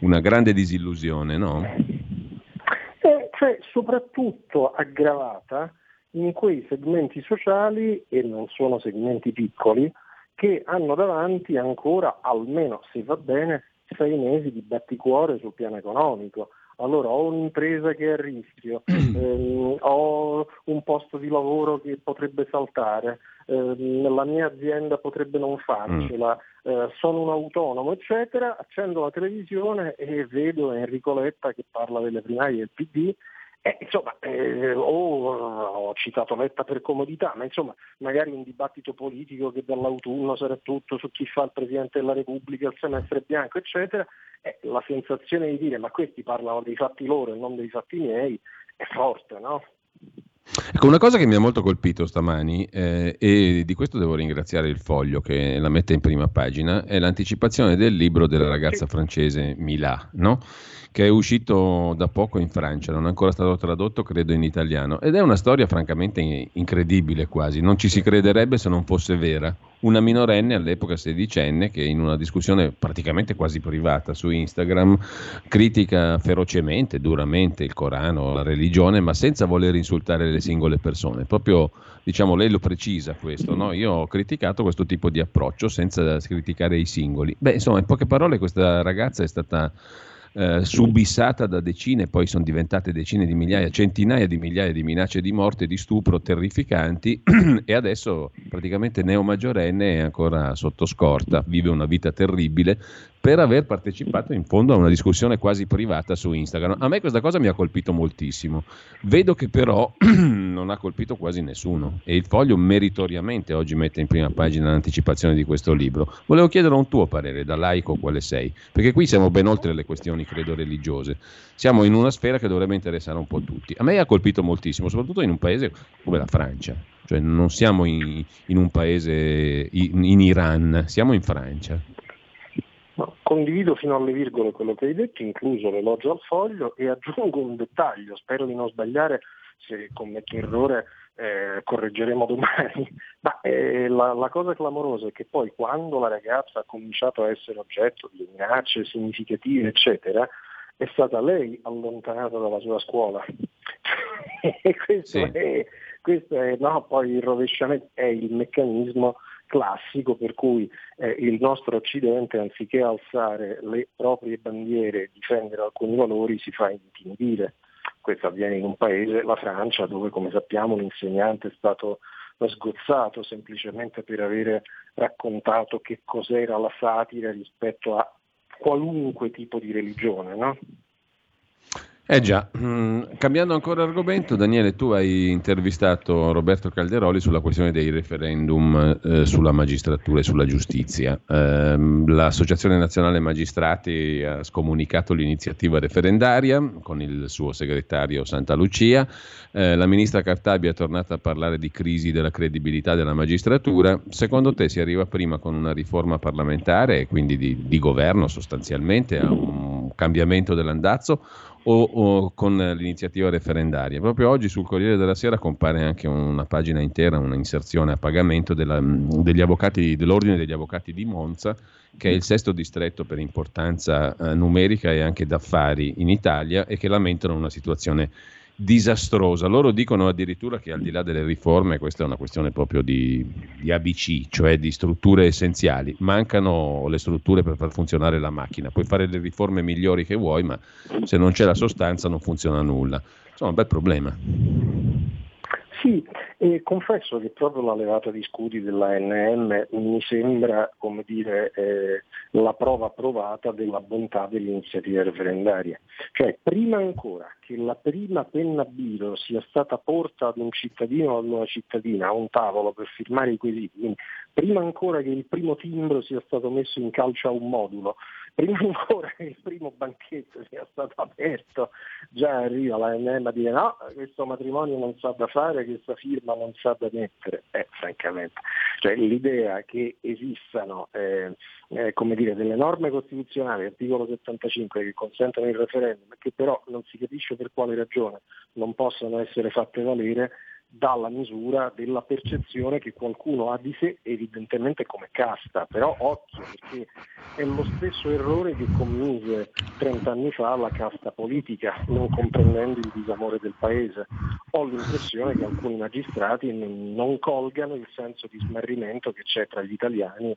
Speaker 12: una grande disillusione, no?
Speaker 13: Eh, cioè, soprattutto aggravata in quei segmenti sociali, e non sono segmenti piccoli, che hanno davanti ancora, almeno se va bene, sei mesi di batticuore sul piano economico allora ho un'impresa che è a rischio, ehm, ho un posto di lavoro che potrebbe saltare, ehm, la mia azienda potrebbe non farcela, mm. eh, sono un autonomo, eccetera, accendo la televisione e vedo Enrico Letta che parla delle primarie del PD eh, insomma, eh, oh, ho citato Letta per comodità, ma insomma, magari un dibattito politico che dall'autunno sarà tutto su chi fa il Presidente della Repubblica, il semestre bianco, eccetera, eh, la sensazione di dire ma questi parlano dei fatti loro e non dei fatti miei è forte, no?
Speaker 12: Ecco, una cosa che mi ha molto colpito stamani, eh, e di questo devo ringraziare il foglio che la mette in prima pagina, è l'anticipazione del libro della ragazza francese Milà, no? Che è uscito da poco in Francia, non è ancora stato tradotto credo in italiano ed è una storia francamente incredibile quasi, non ci si crederebbe se non fosse vera. Una minorenne all'epoca sedicenne che in una discussione praticamente quasi privata su Instagram critica ferocemente, duramente il Corano, la religione, ma senza voler insultare le singole persone. Proprio, diciamo, lei lo precisa questo, no? Io ho criticato questo tipo di approccio senza criticare i singoli. Beh, insomma, in poche parole questa ragazza è stata eh, subissata da decine, poi sono diventate decine di migliaia, centinaia di migliaia di minacce di morte, di stupro terrificanti *clears throat* e adesso praticamente neomaggiorenne è ancora sotto scorta, vive una vita terribile per aver partecipato in fondo a una discussione quasi privata su Instagram. A me questa cosa mi ha colpito moltissimo. Vedo che però *clears throat* non ha colpito quasi nessuno e il foglio meritoriamente oggi mette in prima pagina l'anticipazione di questo libro. Volevo chiedere un tuo parere da laico quale sei, perché qui siamo ben oltre le questioni credo religiose. Siamo in una sfera che dovrebbe interessare un po' tutti. A me ha colpito moltissimo, soprattutto in un paese come la Francia. Cioè non siamo in, in un paese in, in Iran, siamo in Francia.
Speaker 13: No, condivido fino alle virgole quello che hai detto, incluso l'elogio al foglio e aggiungo un dettaglio, spero di non sbagliare, se commetto errore eh, correggeremo domani, *laughs* ma eh, la, la, cosa clamorosa è che poi quando la ragazza ha cominciato a essere oggetto di minacce significative, eccetera, è stata lei allontanata dalla sua scuola. *laughs* e questo, sì. è, questo è no, poi il rovesciamento, è il meccanismo classico per cui eh, il nostro Occidente anziché alzare le proprie bandiere e difendere alcuni valori si fa intimidire. Questo avviene in un paese, la Francia, dove come sappiamo l'insegnante è stato sgozzato semplicemente per avere raccontato che cos'era la satira rispetto a qualunque tipo di religione. No?
Speaker 12: Eh già, mm, cambiando ancora argomento, Daniele, tu hai intervistato Roberto Calderoli sulla questione dei referendum eh, sulla magistratura e sulla giustizia. Eh, L'Associazione Nazionale Magistrati ha scomunicato l'iniziativa referendaria con il suo segretario Santa Lucia. Eh, la ministra Cartabia è tornata a parlare di crisi della credibilità della magistratura. Secondo te si arriva prima con una riforma parlamentare e quindi di, di governo sostanzialmente a un cambiamento dell'andazzo? o, o, con l'iniziativa referendaria. Proprio oggi sul Corriere della Sera compare anche una pagina intera, una inserzione a pagamento della, degli avvocati, dell'Ordine degli Avvocati di Monza, che è il sesto distretto per importanza eh, numerica e anche d'affari in Italia e che lamentano una situazione disastrosa. Loro dicono addirittura che al di là delle riforme, questa è una questione proprio di, di, ABC, cioè di strutture essenziali. Mancano le strutture per far funzionare la macchina. Puoi fare le riforme migliori che vuoi, ma se non c'è la sostanza non funziona nulla. Insomma, un bel problema.
Speaker 13: Sì, e confesso che proprio la levata di scudi dell'ANM mi sembra come dire, eh, la prova provata della bontà dell'iniziativa referendaria. Cioè, prima ancora che la prima penna biro sia stata porta ad un cittadino o ad una cittadina a un tavolo per firmare i quesiti, quindi prima ancora che il primo timbro sia stato messo in calcio a un modulo, prima *laughs* ancora che il primo banchetto sia stato aperto, già arriva la NM a dire no, questo matrimonio non sa da fare, questa firma non sa da mettere. Eh, francamente, cioè, l'idea che esistano eh, eh, dire, delle norme costituzionali, articolo 75, che consentono il referendum, che però non si capisce per quale ragione non possano essere fatte valere, dalla misura della percezione che qualcuno ha di sé evidentemente come casta, però occhio perché è lo stesso errore che commise 30 anni fa la casta politica, non comprendendo il disamore del paese. Ho l'impressione che alcuni magistrati non colgano il senso di smarrimento che c'è tra gli italiani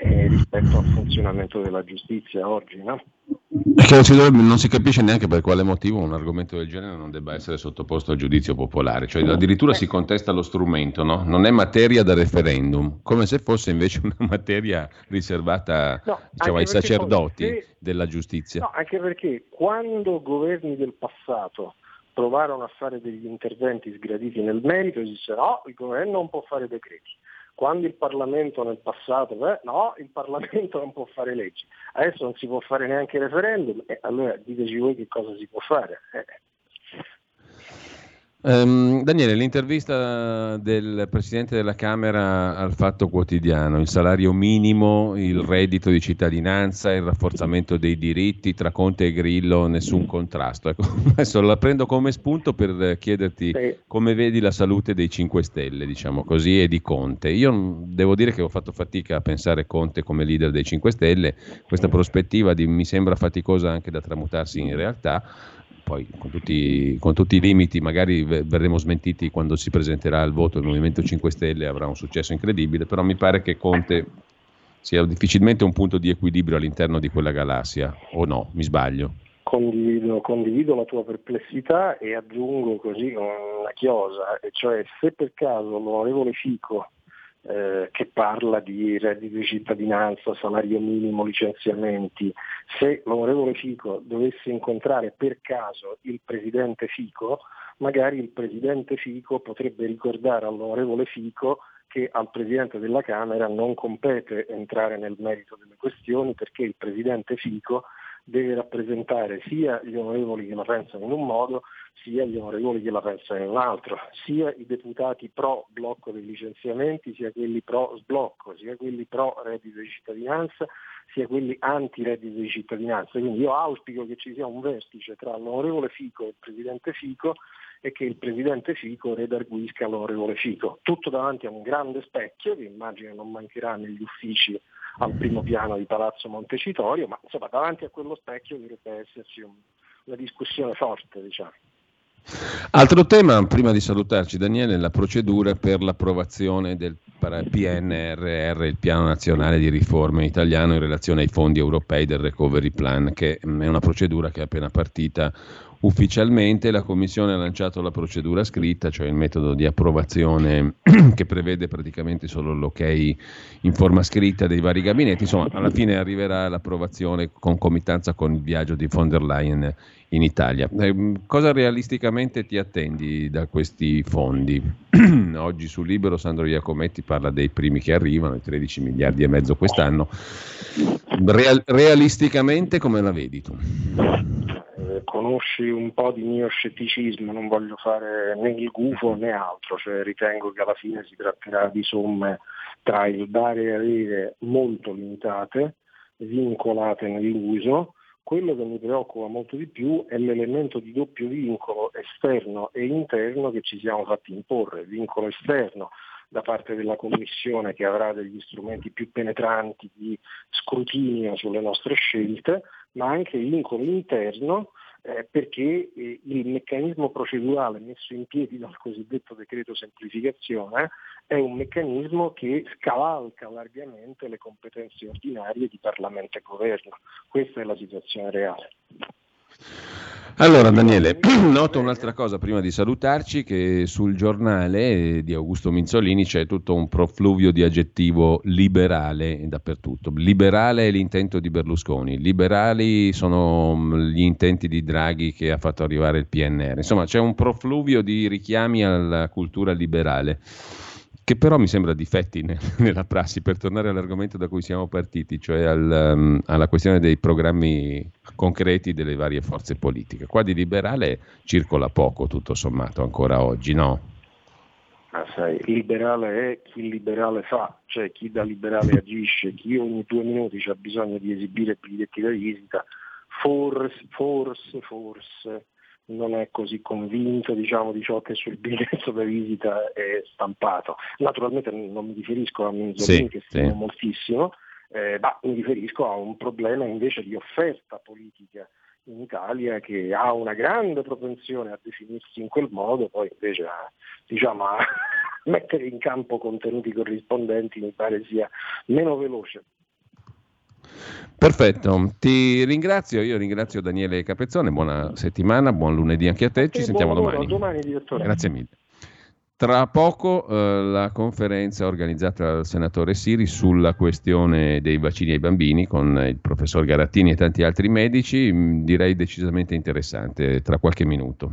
Speaker 13: eh, rispetto al funzionamento della giustizia oggi. No?
Speaker 12: Dovrebbe, non si capisce neanche per quale motivo un argomento del genere non debba essere sottoposto al giudizio popolare, cioè addirittura si contesta lo strumento, no? non è materia da referendum, come se fosse invece una materia riservata no, diciamo, ai sacerdoti se, della giustizia.
Speaker 13: No, anche perché quando governi del passato provarono a fare degli interventi sgraditi nel merito, si disse no, il governo non può fare decreti quando il Parlamento nel passato, beh, no, il Parlamento *laughs* non può fare leggi, adesso non si può fare neanche referendum, e allora diteci voi che cosa si può fare. Eh.
Speaker 12: Um, Daniele, l'intervista del Presidente della Camera al Fatto Quotidiano, il salario minimo, il reddito di cittadinanza, il rafforzamento dei diritti, tra Conte e Grillo nessun contrasto. Ecco, *laughs* adesso la prendo come spunto per chiederti sì. come vedi la salute dei 5 Stelle, diciamo così, e di Conte. Io devo dire che ho fatto fatica a pensare Conte come leader dei 5 Stelle, questa prospettiva di, mi sembra faticosa anche da tramutarsi in realtà poi con tutti, con tutti, i limiti magari verremo smentiti quando si presenterà al voto il Movimento 5 Stelle avrà un successo incredibile, però mi pare che Conte sia difficilmente un punto di equilibrio all'interno di quella galassia, o no? Mi sbaglio?
Speaker 13: Condivido, condivido la tua perplessità e aggiungo così una chiosa, cioè se per caso l'onorevole Fico eh, che parla di reddito di cittadinanza, salario minimo, licenziamenti. Se l'onorevole Fico dovesse incontrare per caso il presidente Fico, magari il presidente Fico potrebbe ricordare all'onorevole Fico che al Presidente della Camera non compete entrare nel merito delle questioni perché il Presidente Fico deve rappresentare sia gli onorevoli che la pensano in un modo, sia gli onorevoli che la pensano in un altro, sia i deputati pro blocco dei licenziamenti, sia quelli pro sblocco, sia quelli pro reddito di cittadinanza, sia quelli anti reddito di cittadinanza. Quindi io auspico che ci sia un vertice tra l'onorevole Fico e il Presidente Fico e che il Presidente Fico redarguisca l'onorevole Fico. Tutto davanti a un grande specchio che immagino non mancherà negli uffici al primo piano di Palazzo Montecitorio, ma insomma davanti a quello specchio dovrebbe esserci un, una discussione forte. Diciamo.
Speaker 12: Altro tema, prima di salutarci Daniele, la procedura per l'approvazione del PNRR, il Piano Nazionale di Riforma Italiano in relazione ai fondi europei del Recovery Plan, che è una procedura che è appena partita ufficialmente la Commissione ha lanciato la procedura scritta, cioè il metodo di approvazione *clears throat* che prevede praticamente solo l'ok in forma scritta dei vari gabinetti. Insomma, alla fine arriverà l'approvazione concomitanza con il viaggio di von der Leyen in Italia. Eh, cosa realisticamente ti attendi da questi fondi? *clears throat* Oggi sul Libero Sandro Iacometti parla dei primi che arrivano, i 13 miliardi e mezzo quest'anno. Real- realisticamente come la vedi tu?
Speaker 13: Eh, conosci un po' di mio scetticismo, non voglio fare né il gufo né altro, cioè ritengo che alla fine si tratterà di somme tra il dare e avere molto limitate, vincolate nell'uso, quello che mi preoccupa molto di più è l'elemento di doppio vincolo esterno e interno che ci siamo fatti imporre, vincolo esterno da parte della Commissione che avrà degli strumenti più penetranti di scrutinio sulle nostre scelte, ma anche vincolo interno eh, perché eh, il meccanismo procedurale messo in piedi dal cosiddetto decreto semplificazione è un meccanismo che scavalca largamente le competenze ordinarie di Parlamento e Governo. Questa è la situazione reale.
Speaker 12: Allora Daniele, *clears throat* noto un'altra cosa prima di salutarci, che sul giornale di Augusto Minzolini c'è tutto un profluvio di aggettivo liberale dappertutto. Liberale è l'intento di Berlusconi, liberali sono mm, gli intenti di Draghi che ha fatto arrivare il PNR. Insomma c'è un profluvio di richiami alla cultura liberale che però mi sembra difetti ne, *laughs* nella prassi, per tornare all'argomento da cui siamo partiti, cioè al, um, alla questione dei programmi concreti delle varie forze politiche. Qua di liberale circola poco, tutto sommato, ancora oggi, no?
Speaker 13: Ah, sai, liberale è chi liberale fa, cioè chi da liberale agisce, chi ogni due minuti ha bisogno di esibire biglietti da visita, forse, forse, forse non è così convinto diciamo, di ciò che sul biglietto da visita è stampato. Naturalmente non mi riferisco a Minzolini sì, che stimo sì. moltissimo, eh, ma mi riferisco a un problema invece di offerta politica in Italia che ha una grande propensione a definirsi in quel modo, poi invece a, diciamo, a *laughs* mettere in campo contenuti corrispondenti mi pare sia meno veloce.
Speaker 12: Perfetto, ti ringrazio, io ringrazio Daniele Capezzone, buona settimana, buon lunedì anche a te, ci sentiamo domani.
Speaker 13: domani
Speaker 12: Grazie mille. Tra poco eh, la conferenza organizzata dal senatore Siri sulla questione dei vaccini ai bambini con il professor Garattini e tanti altri medici, mm, direi decisamente interessante, tra qualche minuto.